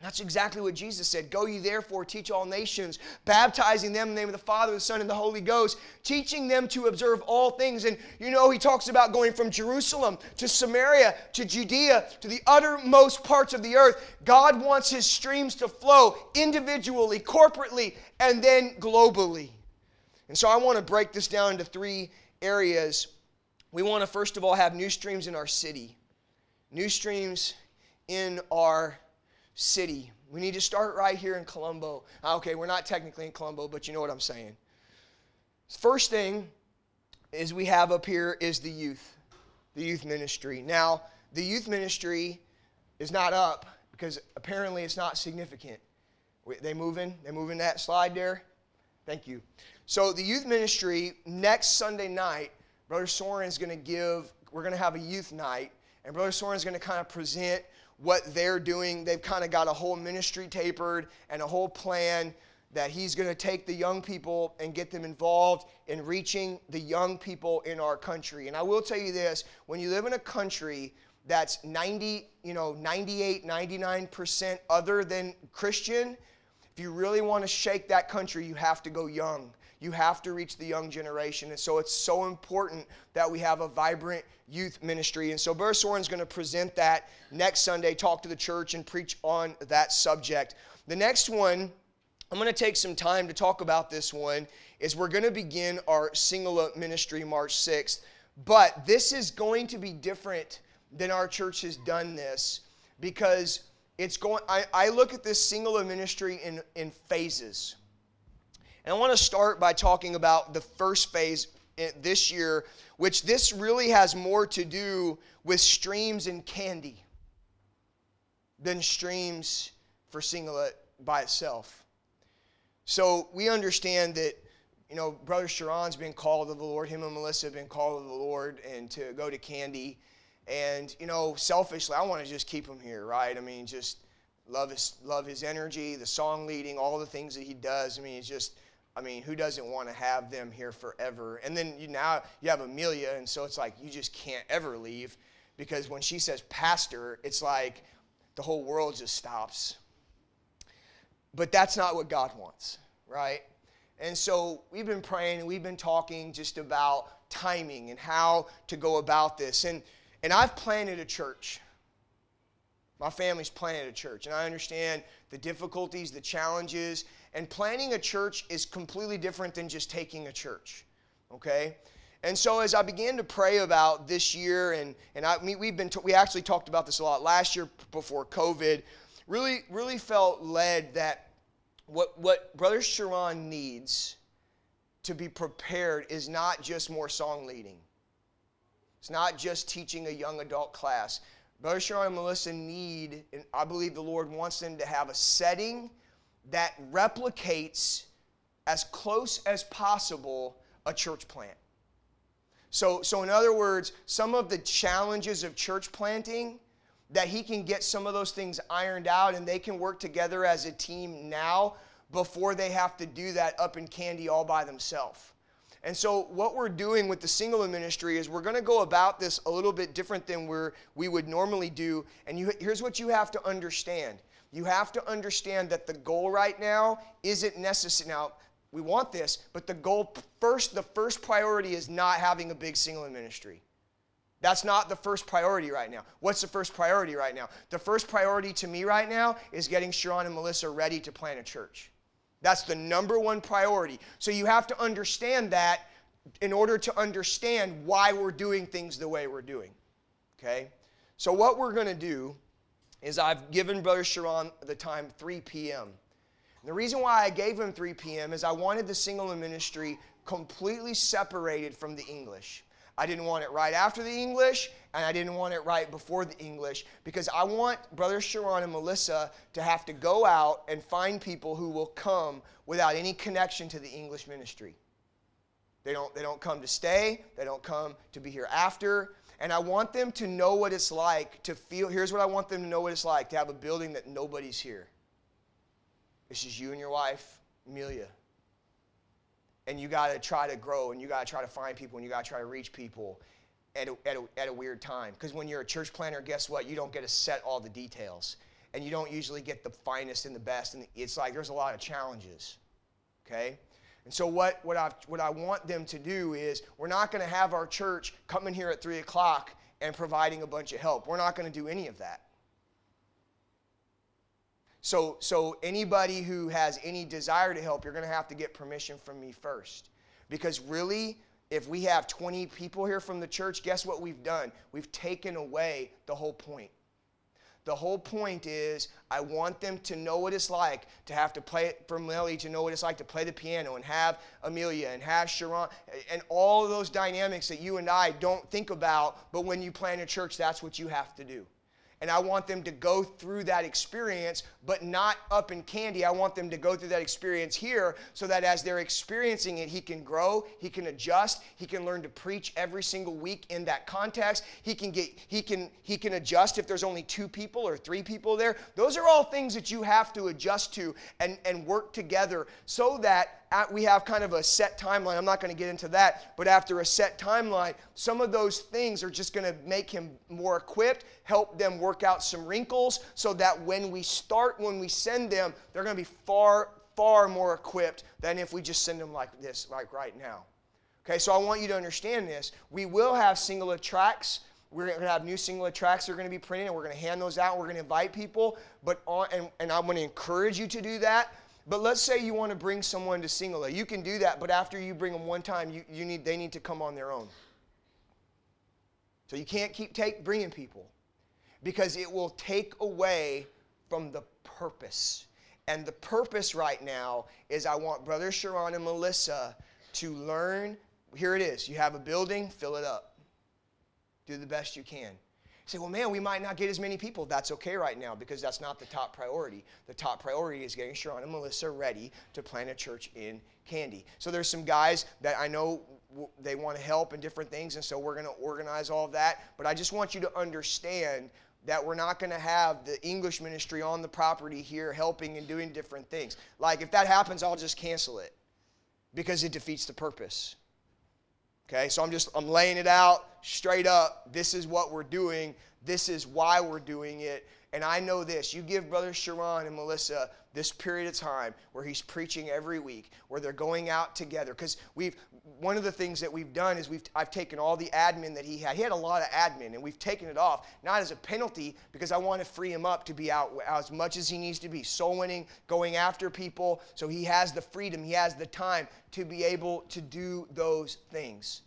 S1: That's exactly what Jesus said. Go ye therefore, teach all nations, baptizing them in the name of the Father, the Son, and the Holy Ghost, teaching them to observe all things. And you know, he talks about going from Jerusalem to Samaria to Judea to the uttermost parts of the earth. God wants his streams to flow individually, corporately, and then globally. And so I want to break this down into three areas. We want to, first of all, have new streams in our city, new streams in our city. We need to start right here in Colombo. Ah, okay, we're not technically in Colombo, but you know what I'm saying. First thing is we have up here is the youth, the youth ministry. Now, the youth ministry is not up because apparently it's not significant. They moving? They moving that slide there? Thank you. So the youth ministry next Sunday night, Brother Soren is going to give. We're going to have a youth night, and Brother Soren is going to kind of present what they're doing. They've kind of got a whole ministry tapered and a whole plan that he's going to take the young people and get them involved in reaching the young people in our country. And I will tell you this, when you live in a country that's 90, you know, 98, 99% other than Christian, if you really want to shake that country, you have to go young. You have to reach the young generation. And so it's so important that we have a vibrant youth ministry. And so Brother Soren's going to present that next Sunday, talk to the church, and preach on that subject. The next one, I'm going to take some time to talk about this one, is we're going to begin our single ministry March 6th. But this is going to be different than our church has done this because it's going I, I look at this single ministry in, in phases. And I want to start by talking about the first phase this year, which this really has more to do with streams and Kandy than streams for Sinhala by itself. So we understand that, you know, Brother Sharon's been called of the Lord, him and Melissa have been called of the Lord, and to go to Kandy. And, you know, selfishly, I want to just keep him here, right? I mean, just love his, love his energy, the song leading, all the things that he does. I mean, it's just I mean, who doesn't want to have them here forever? And then you now you have Amelia, and so it's like you just can't ever leave because when she says pastor, it's like the whole world just stops. But that's not what God wants, right? And so we've been praying and we've been talking just about timing and how to go about this. And and I've planted a church. My family's planted a church, and I understand the difficulties, the challenges, and planning a church is completely different than just taking a church. Okay? And so as I began to pray about this year, and, and I, we've been we actually talked about this a lot last year before COVID, really, really felt led that what, what Brother Sharon needs to be prepared is not just more song leading. It's not just teaching a young adult class. Brother Sharon and Melissa need, and I believe the Lord wants them to have a setting that replicates as close as possible a church plant. So, so in other words, some of the challenges of church planting, that he can get some of those things ironed out and they can work together as a team now before they have to do that up in Kandy all by themselves. And so, what we're doing with the single ministry is we're going to go about this a little bit different than we're, we would normally do. And you, here's what you have to understand you have to understand that the goal right now isn't necessary. Now, we want this, but the goal first, the first priority is not having a big single ministry. That's not the first priority right now. What's the first priority right now? The first priority to me right now is getting Sharon and Melissa ready to plant a church. That's the number one priority. So you have to understand that in order to understand why we're doing things the way we're doing. Okay? So what we're going to do is I've given Brother Sharon the time 3 p.m. The reason why I gave him 3 p.m. is I wanted the single ministry completely separated from the English. I didn't want it right after the English, and I didn't want it right before the English because I want Brother Sharon and Melissa to have to go out and find people who will come without any connection to the English ministry. They don't, they don't come to stay, they don't come to be here after. And I want them to know what it's like to feel. Here's what I want them to know what it's like to have a building that nobody's here. It's just you and your wife, Amelia. And you got to try to grow and you got to try to find people and you got to try to reach people at a, at a, at a weird time. Because when you're a church planner, guess what? You don't get to set all the details. And you don't usually get the finest and the best. And it's like there's a lot of challenges. Okay? And so, what, what, I, what I want them to do is, we're not going to have our church coming here at 3 o'clock and providing a bunch of help. We're not going to do any of that. So, so, anybody who has any desire to help, you're going to have to get permission from me first. Because really, if we have 20 people here from the church, guess what we've done? We've taken away the whole point. The whole point is, I want them to know what it's like to have to play it for Melly, to know what it's like to play the piano and have Amelia and have Sharon and all those dynamics that you and I don't think about, but when you plan a church, that's what you have to do. And I want them to go through that experience, but not up in Kandy. I want them to go through that experience here so that as they're experiencing it, he can grow, he can adjust, he can learn to preach every single week in that context. He can get he can he can adjust if there's only two people or three people there. Those are all things that you have to adjust to and, and work together so that at, we have kind of a set timeline. I'm not going to get into that, but after a set timeline, some of those things are just going to make him more equipped, help them work out some wrinkles, so that when we start, when we send them, they're going to be far, far more equipped than if we just send them like this, like right now. Okay, so I want you to understand this. We will have Sinhala tracks. We're going to have new Sinhala tracks that are going to be printed, and we're going to hand those out. We're going to invite people, but on, and, and I'm going to encourage you to do that. But let's say you want to bring someone to Sinhala. You can do that, but after you bring them one time, you, you need, they need to come on their own. So you can't keep take, bringing people because it will take away from the purpose. And the purpose right now is I want Brother Sharon and Melissa to learn. Here it is. You have a building, fill it up. Do the best you can. Say, well, man, we might not get as many people. That's okay right now because that's not the top priority. The top priority is getting Sharon and Melissa ready to plant a church in Kandy. So there's some guys that I know they want to help in different things, and so we're going to organize all of that. But I just want you to understand that we're not going to have the English ministry on the property here helping and doing different things. Like if that happens, I'll just cancel it because it defeats the purpose. Okay, so I'm just I'm laying it out straight up. This is what we're doing. This is why we're doing it. And I know this. You give Brother Sharon and Melissa this period of time where he's preaching every week, where they're going out together. Because we've one of the things that we've done is we've I've taken all the admin that he had. He had a lot of admin, and we've taken it off, not as a penalty, because I want to free him up to be out as much as he needs to be, soul winning, going after people. So he has the freedom, he has the time to be able to do those things.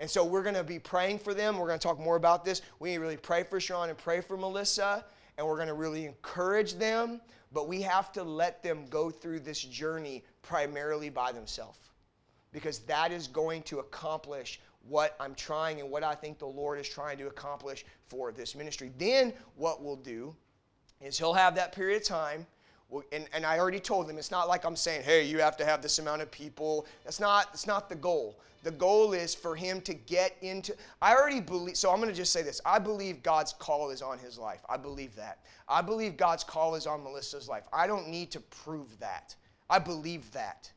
S1: And so we're going to be praying for them. We're going to talk more about this. We really pray for Sharon and pray for Melissa and we're going to really encourage them, but we have to let them go through this journey primarily by themselves because that is going to accomplish what I'm trying and what I think the Lord is trying to accomplish for this ministry. Then, what we'll do is He'll have that period of time. And, and I already told them it's not like I'm saying, hey, you have to have this amount of people. That's not, that's not the goal. The goal is for him to get into. I already believe, so I'm going to just say this. I believe God's call is on his life. I believe that. I believe God's call is on Melissa's life. I don't need to prove that. I believe that.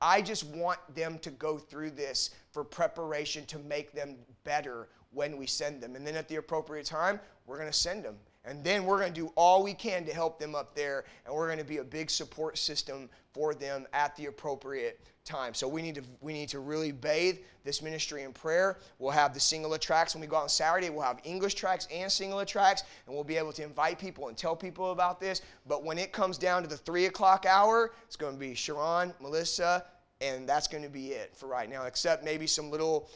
S1: I just want them to go through this for preparation to make them better when we send them. And then at the appropriate time, we're going to send them. And then we're going to do all we can to help them up there, and we're going to be a big support system for them at the appropriate time. So we need to we need to really bathe this ministry in prayer. We'll have the Sinhala tracks when we go out on Saturday. We'll have English tracks and Sinhala tracks, and we'll be able to invite people and tell people about this. But when it comes down to the three o'clock hour, it's going to be Sharon, Melissa, and that's going to be it for right now. Except maybe some little,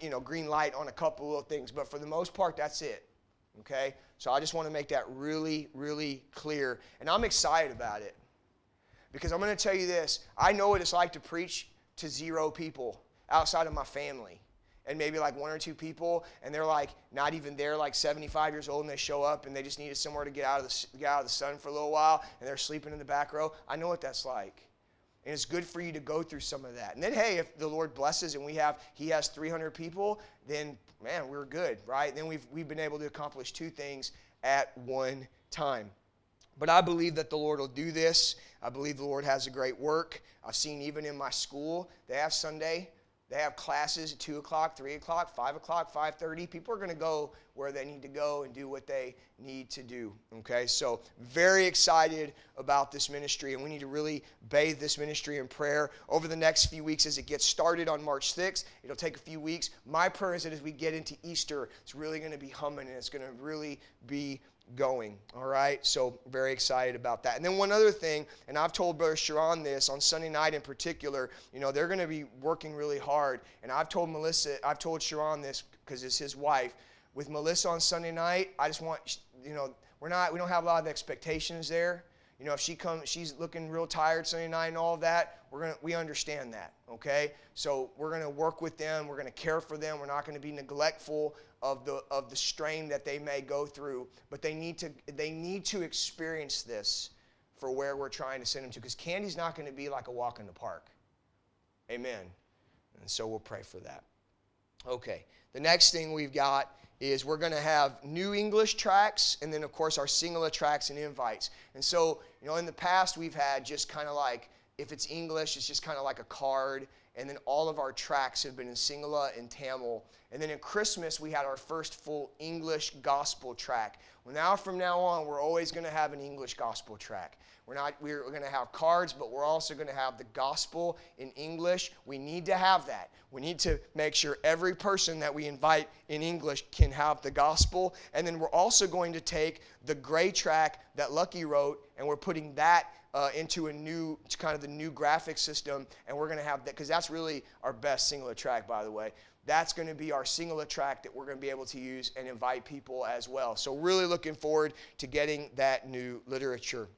S1: you know, green light on a couple of things. But for the most part, that's it. Okay? So I just want to make that really, really clear. And I'm excited about it. Because I'm going to tell you this I know what it's like to preach to zero people outside of my family. And maybe like one or two people, and they're like not even there, like 75 years old, and they show up and they just needed somewhere to get out of the, get out of the sun for a little while, and they're sleeping in the back row. I know what that's like. And it's good for you to go through some of that. And then, hey, if the Lord blesses and we have, He has 300 people, then man, we're good, right? Then we've, we've been able to accomplish two things at one time. But I believe that the Lord will do this. I believe the Lord has a great work. I've seen even in my school, they have Sunday they have classes at 2 o'clock, 3 o'clock, 5 o'clock, 5.30. People are going to go where they need to go and do what they need to do. Okay, so very excited about this ministry, and we need to really bathe this ministry in prayer over the next few weeks as it gets started on March 6th. It'll take a few weeks. My prayer is that as we get into Easter, it's really going to be humming and it's going to really be going. All right, so very excited about that. And then one other thing, and I've told Brother Sharon this on Sunday night in particular. You know, they're going to be working really hard, and I've told Melissa, I've told Sharon this because it's his wife. With Melissa on Sunday night, I just want you know we're not we don't have a lot of expectations there. You know, if she comes, she's looking real tired Sunday night and all of that. We're gonna, we understand that, okay? So we're gonna work with them. We're gonna care for them. We're not gonna be neglectful of the of the strain that they may go through. But they need to they need to experience this for where we're trying to send them to, because Kandy's not gonna be like a walk in the park. Amen. And so we'll pray for that. Okay. The next thing we've got is we're going to have new English tracks and then, of course, our Sinhala tracks and invites. And so, you know, in the past, we've had just kind of like if it's English, it's just kind of like a card. And then all of our tracks have been in Sinhala and Tamil. And then in Christmas, we had our first full English gospel track. Well, now from now on, we're always going to have an English gospel track. We're not we're going to have cards, but we're also going to have the gospel in English. We need to have that. We need to make sure every person that we invite in English can have the gospel. And then we're also going to take the gray track that Lucky wrote and we're putting that uh, into a new kind of the new graphic system and we're going to have that because that's really our best Sinhala track by the way. That's going to be our Sinhala track that we're going to be able to use and invite people as well. So really looking forward to getting that new literature.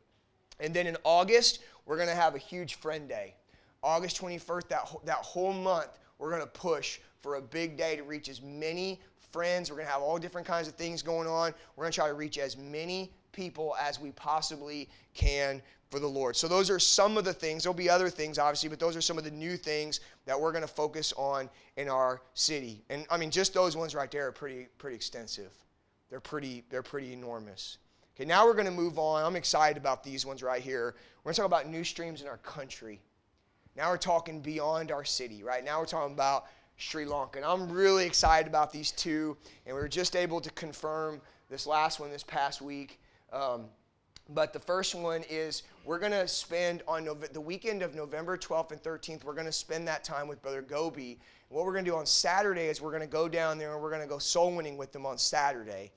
S1: And then in august we're going to have a huge friend day. August 21st that, that whole month we're going to push for a big day to reach as many friends. We're going to have all different kinds of things going on. We're going to try to reach as many people as we possibly can for the Lord. So, those are some of the things. There'll be other things, obviously, but those are some of the new things that we're going to focus on in our city. And I mean, just those ones right there are pretty, pretty extensive. They're pretty, they're pretty enormous. Okay, now we're going to move on. I'm excited about these ones right here. We're going to talk about new streams in our country. Now we're talking beyond our city, right? Now we're talking about Sri Lanka. And I'm really excited about these two. And we were just able to confirm this last one this past week. Um, but the first one is we're going to spend on Nove- the weekend of November 12th and 13th, we're going to spend that time with Brother Gobi. What we're going to do on Saturday is we're going to go down there and we're going to go soul winning with them on Saturday.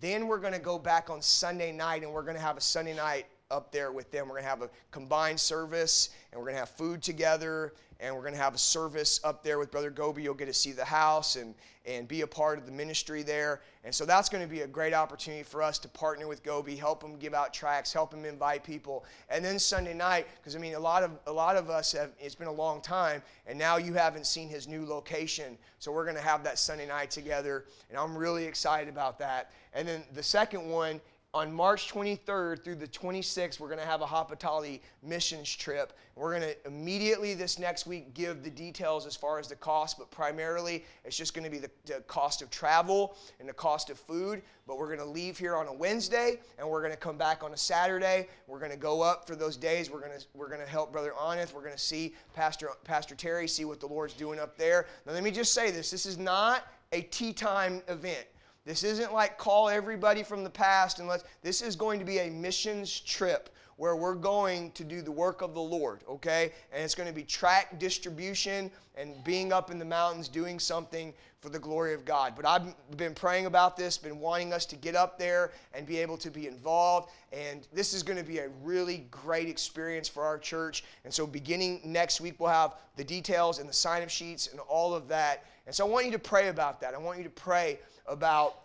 S1: Then we're going to go back on Sunday night and we're going to have a Sunday night up there with them. We're going to have a combined service and we're going to have food together and we're going to have a service up there with Brother Gobi. You'll get to see the house and, and be a part of the ministry there. And so that's going to be a great opportunity for us to partner with Gobi, help him give out tracks, help him invite people. And then Sunday night, because I mean, a lot of a lot of us have. It's been a long time, and now you haven't seen his new location. So we're going to have that Sunday night together, and I'm really excited about that. And then the second one on March 23rd through the 26th, we're going to have a Haputale missions trip. We're going to immediately this next week give the details as far as the cost, but primarily it's just going to be the, the cost of travel and the cost of food. But we're going to leave here on a Wednesday and we're going to come back on a Saturday. We're going to go up for those days. We're going to we're going to help Brother Aneth. We're going to see Pastor Pastor Terry, see what the Lord's doing up there. Now let me just say this: this is not a tea time event. This isn't like call everybody from the past and let's, this is going to be a missions trip where we're going to do the work of the Lord, okay? And it's going to be track distribution and being up in the mountains doing something for the glory of God. But I've been praying about this, been wanting us to get up there and be able to be involved. And this is going to be a really great experience for our church. And so, beginning next week, we'll have the details and the sign up sheets and all of that. And so, I want you to pray about that. I want you to pray about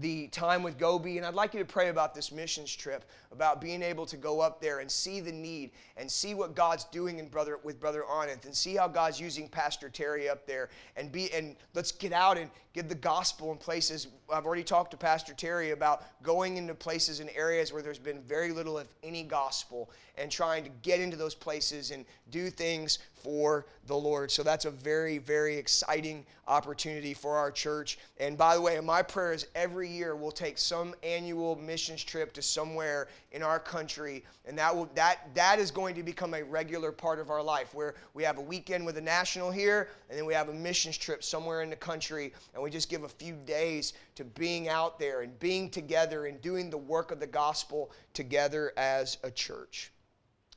S1: the time with Gobi, and I'd like you to pray about this missions trip, about being able to go up there and see the need and see what God's doing in brother with Brother Anand and see how God's using Pastor Terry up there and be and let's get out and give the gospel in places. I've already talked to Pastor Terry about going into places and areas where there's been very little, if any, gospel and trying to get into those places and do things for the Lord. So that's a very, very exciting opportunity for our church. And by the way, my prayer is every year we'll take some annual missions trip to somewhere in our country, and that will that that is going to become a regular part of our life where we have a weekend with a national here, and then we have a missions trip somewhere in the country, and we just give a few days to being out there and being together and doing the work of the gospel together as a church.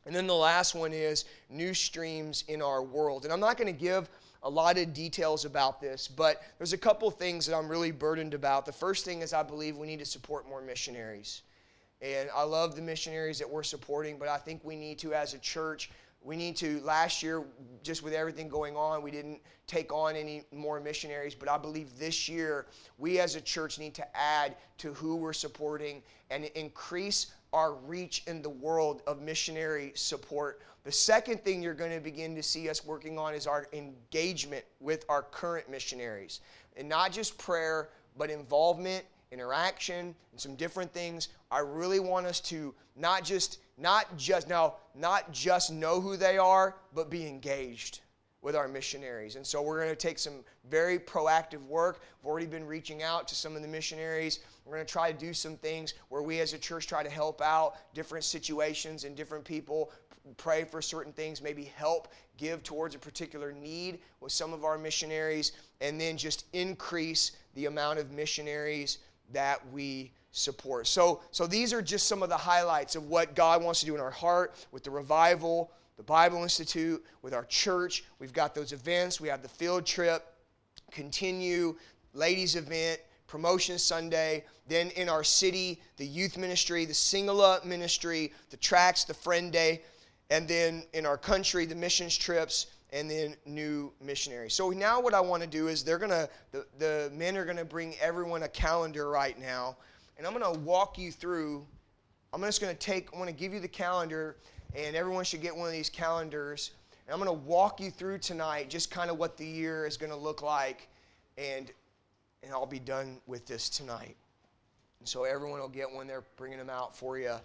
S1: And then the last one is new streams in our world. And I'm not going to give a lot of details about this, but there's a couple things that I'm really burdened about. The first thing is I believe we need to support more missionaries. And I love the missionaries that we're supporting, but I think we need to, as a church, we need to. Last year, just with everything going on, we didn't take on any more missionaries, but I believe this year, we as a church need to add to who we're supporting and increase our reach in the world of missionary support. The second thing you're going to begin to see us working on is our engagement with our current missionaries. And not just prayer, but involvement, interaction, and some different things. I really want us to not just not just now not just know who they are, but be engaged with our missionaries. And so we're going to take some very proactive work. We've already been reaching out to some of the missionaries. We're going to try to do some things where we as a church try to help out different situations and different people pray for certain things, maybe help give towards a particular need with some of our missionaries, and then just increase the amount of missionaries that we support. So, so these are just some of the highlights of what God wants to do in our heart with the revival, the Bible Institute, with our church. We've got those events, we have the field trip, continue, ladies' event, promotion Sunday. Then in our city, the youth ministry, the Singala ministry, the tracks, the friend day. And then in our country, the missions trips, and then new missionaries. So now what I want to do is they're going to, the, the men are going to bring everyone a calendar right now. And I'm going to walk you through, I'm just going to take, I'm going to give you the calendar, and everyone should get one of these calendars. And I'm going to walk you through tonight just kind of what the year is going to look like. And, and I'll be done with this tonight. And so everyone will get one. They're bringing them out for you.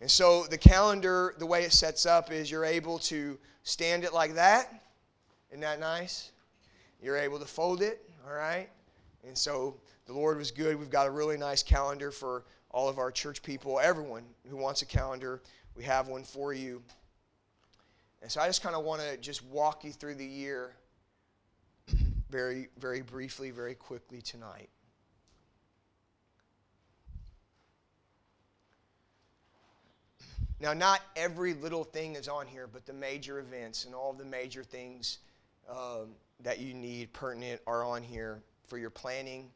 S1: And so the calendar, the way it sets up is you're able to stand it like that. Isn't that nice? You're able to fold it, all right? And so the Lord was good. We've got a really nice calendar for all of our church people, everyone who wants a calendar. We have one for you. And so I just kind of want to just walk you through the year very, very briefly, very quickly tonight. Now, not every little thing is on here, but the major events and all the major things um, that you need pertinent are on here for your planning.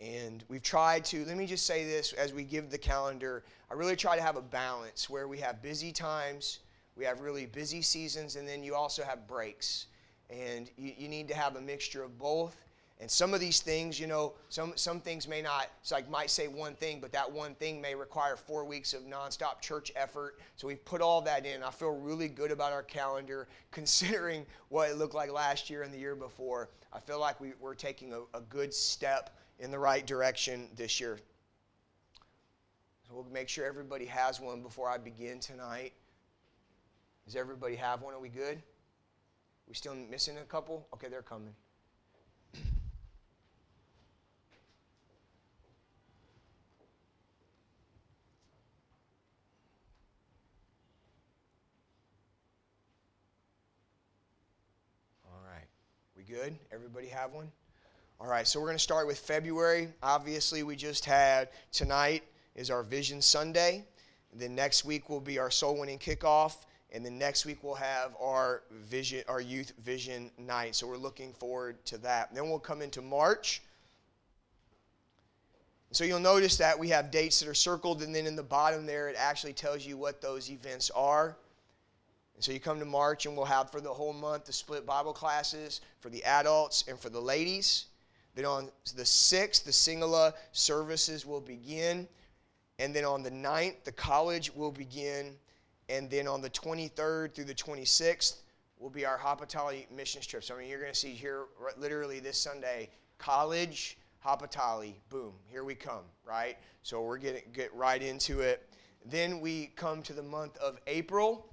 S1: And we've tried to, let me just say this as we give the calendar, I really try to have a balance where we have busy times, we have really busy seasons, and then you also have breaks. And you, you need to have a mixture of both. And some of these things, you know, some, some things may not, it's like might say one thing, but that one thing may require four weeks of nonstop church effort. So we've put all that in. I feel really good about our calendar, considering what it looked like last year and the year before. I feel like we, we're taking a, a good step in the right direction this year. So we'll make sure everybody has one before I begin tonight. Does everybody have one? Are we good? We still missing a couple? Okay, they're coming. All right. We good? Everybody have one? All right, so we're going to start with February. Obviously, we just had tonight is our Vision Sunday. And then next week will be our soul winning kickoff. And then next week we'll have our vision, our youth vision night. So we're looking forward to that. Then we'll come into March. So you'll notice that we have dates that are circled, and then in the bottom there, it actually tells you what those events are. And so you come to March, and we'll have for the whole month the split Bible classes for the adults and for the ladies. Then on the 6th, the Singala services will begin. And then on the 9th, the college will begin. And then on the 23rd through the 26th will be our Haputale mission trip. So I mean, you're going to see here literally this Sunday, college, Haputale, boom, here we come, right? So we're going to get right into it. Then we come to the month of April.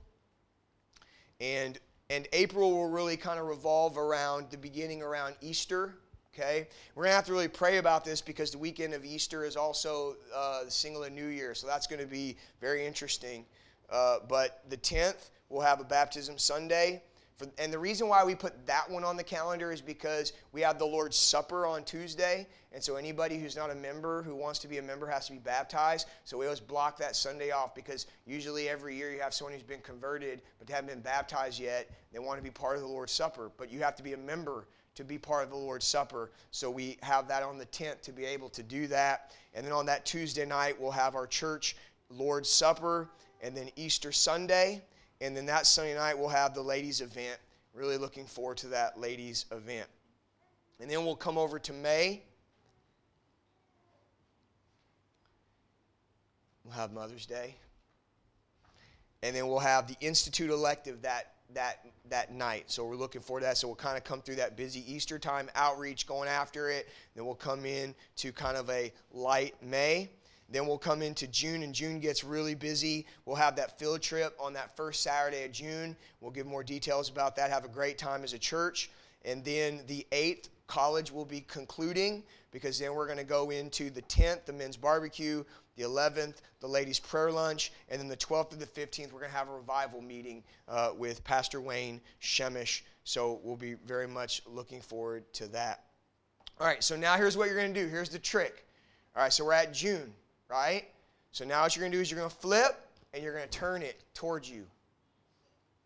S1: And, and April will really kind of revolve around the beginning around Easter. Okay? We're going to have to really pray about this because the weekend of Easter is also uh, the Singala New Year. So that's going to be very interesting. Uh, but the 10th, we'll have a baptism Sunday. For, and the reason why we put that one on the calendar is because we have the Lord's Supper on Tuesday. And so anybody who's not a member who wants to be a member has to be baptized. So we always block that Sunday off because usually every year you have someone who's been converted but they haven't been baptized yet. They want to be part of the Lord's Supper. But you have to be a member to be part of the Lord's Supper. So we have that on the 10th to be able to do that. And then on that Tuesday night, we'll have our church Lord's Supper and then Easter Sunday. And then that Sunday night, we'll have the ladies' event. Really looking forward to that ladies' event. And then we'll come over to May. We'll have Mother's Day. And then we'll have the Institute elective that, that, that night. So we're looking forward to that. So we'll kind of come through that busy Easter time outreach going after it. Then we'll come in to kind of a light May. Then we'll come into June, and June gets really busy. We'll have that field trip on that first Saturday of June. We'll give more details about that. Have a great time as a church. And then the 8th college will be concluding because then we're going to go into the 10th, the men's barbecue, the 11th, the ladies' prayer lunch, and then the 12th to the 15th, we're going to have a revival meeting uh, with Pastor Wayne Shemish. So we'll be very much looking forward to that. All right, so now here's what you're going to do. Here's the trick. All right, so we're at June, right? So now what you're going to do is you're going to flip and you're going to turn it towards you.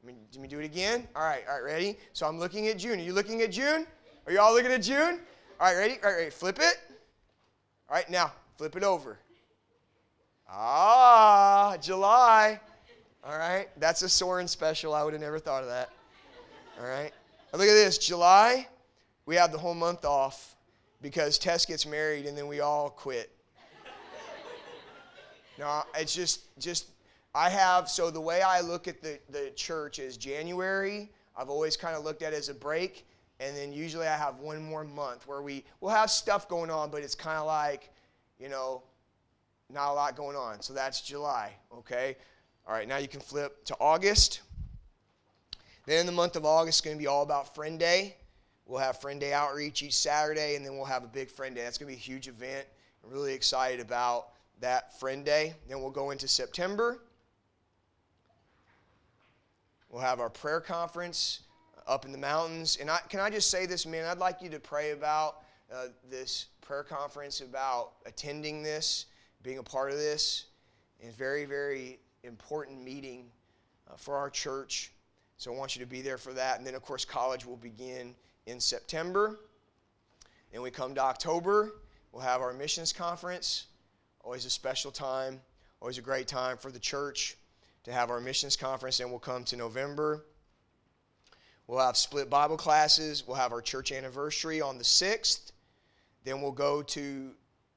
S1: Let me, let me do it again. All right, all right, ready? So I'm looking at June. Are you looking at June? Are you all looking at June? All right, ready? All right, ready. Flip it. All right, now flip it over. Ah, July. All right, that's a Soren special. I would have never thought of that. All right, now look at this. July, we have the whole month off because Tess gets married and then we all quit. no, it's just just I have so the way I look at the the church is January. I've always kind of looked at it as a break, and then usually I have one more month where we, we will have stuff going on, but it's kind of like, you know, not a lot going on. So that's July, okay? All right, now you can flip to August. Then the month of August is going to be all about Friend Day. We'll have Friend Day outreach each Saturday, and then we'll have a big Friend Day. That's going to be a huge event. I'm really excited about that Friend Day. Then we'll go into September. We'll have our prayer conference up in the mountains. And I, can I just say this, man? I'd like you to pray about uh, this prayer conference, about attending this, being a part of this. It's very, very important meeting uh, for our church. So I want you to be there for that. And then, of course, college will begin in September. Then we come to October. We'll have our missions conference. Always a special time, always a great time for the church to have our missions conference. And we'll come to November. We'll have split Bible classes. We'll have our church anniversary on the 6th. Then we'll go to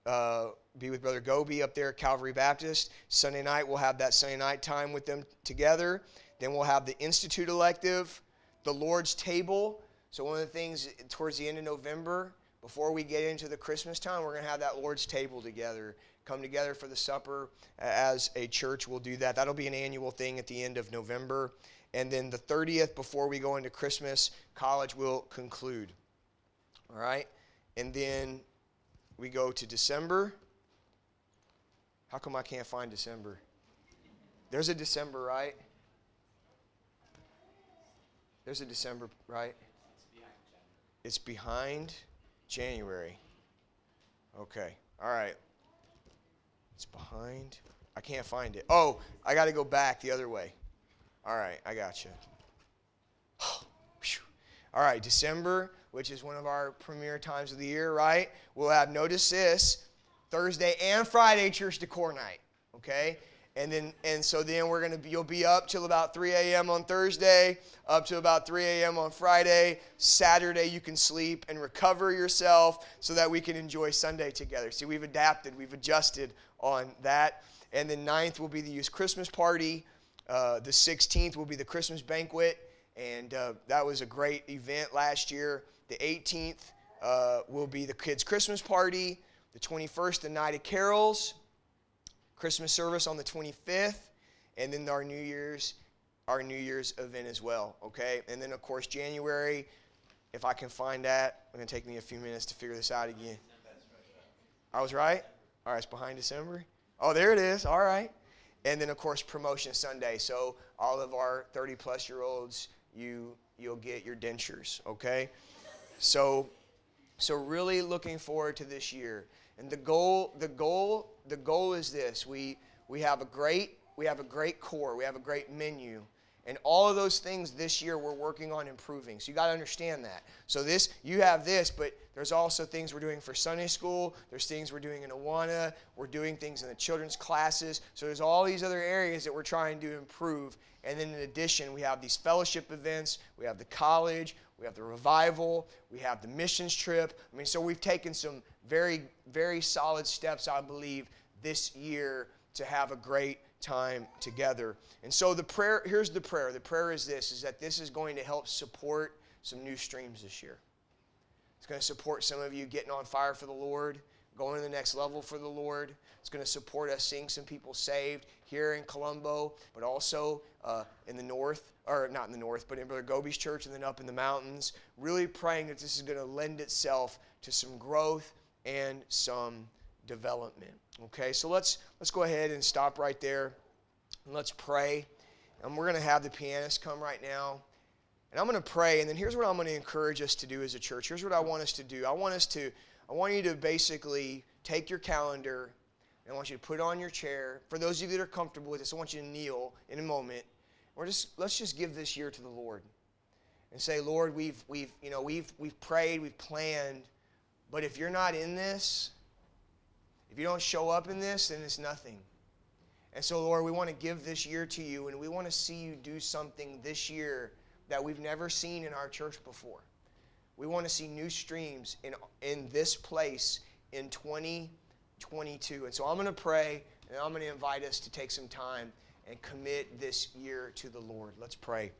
S1: uh, be with Brother Gobi up there at Calvary Baptist. Sunday night, we'll have that Sunday night time with them together. Then we'll have the Institute elective, the Lord's table. So, one of the things towards the end of November, before we get into the Christmas time, we're going to have that Lord's table together. Come together for the supper as a church. We'll do that. That'll be an annual thing at the end of November. And then the 30th, before we go into Christmas, college will conclude. All right? And then we go to December. How come I can't find December? There's a December, right? There's a December, right? It's behind January. Okay. All right. It's behind. I can't find it. Oh, I got to go back the other way. All right, I got you. All right, December, which is one of our premier times of the year, right? We'll have, notice this, Thursday and Friday church decor night, okay? And then, and so then we're gonna be, you'll be up till about 3 a.m. on Thursday, up to about 3 a.m. on Friday. Saturday you can sleep and recover yourself so that we can enjoy Sunday together. See, we've adapted, we've adjusted on that. And then 9th will be the youth Christmas party. Uh, the 16th will be the Christmas banquet, and uh, that was a great event last year. The 18th uh, will be the kids' Christmas party. The 21st, the night of carols. Christmas service on the 25th, and then our New Year's, our New Year's event as well. Okay, and then of course January. If I can find that, it's gonna take me a few minutes to figure this out again. I was right. All right, it's behind December. Oh, there it is. All right. And then, of course, Promotion Sunday. So all of our 30 plus year olds, you you'll get your dentures. Okay. So, so really looking forward to this year. And the goal, the goal, the goal is this: we we have a great we have a great core. We have a great menu. And all of those things this year we're working on improving. So you got to understand that. So this you have this, but there's also things we're doing for Sunday school. There's things we're doing in Awana. We're doing things in the children's classes. So there's all these other areas that we're trying to improve. And then in addition, we have these fellowship events. We have the college. We have the revival. We have the missions trip. I mean, so we've taken some very, very solid steps, I believe, this year to have a great time together. And so the prayer, here's the prayer. The prayer is this is that this is going to help support some new streams this year. It's going to support some of you getting on fire for the Lord. going to the next level for the Lord. It's going to support us seeing some people saved here in Colombo, but also uh, in the north, or not in the north, but in Brother Gobi's church and then up in the mountains. Really praying that this is going to lend itself to some growth and some development. Okay, so let's let's go ahead and stop right there and let's pray. And we're going to have the pianist come right now. And I'm going to pray, and then here's what I'm going to encourage us to do as a church. Here's what I want us to do. I want us to, I want you to basically take your calendar, and I want you to put on your chair. For those of you that are comfortable with this, I want you to kneel in a moment. We're just let's just give this year to the Lord. And say, Lord, we've we've you know we've we've prayed, we've planned, but if you're not in this, if you don't show up in this, then it's nothing. And so, Lord, we want to give this year to you, and we want to see you do something this year that we've never seen in our church before. We want to see new streams in, in this place in 2022. And so I'm going to pray, and I'm going to invite us to take some time and commit this year to the Lord. Let's pray.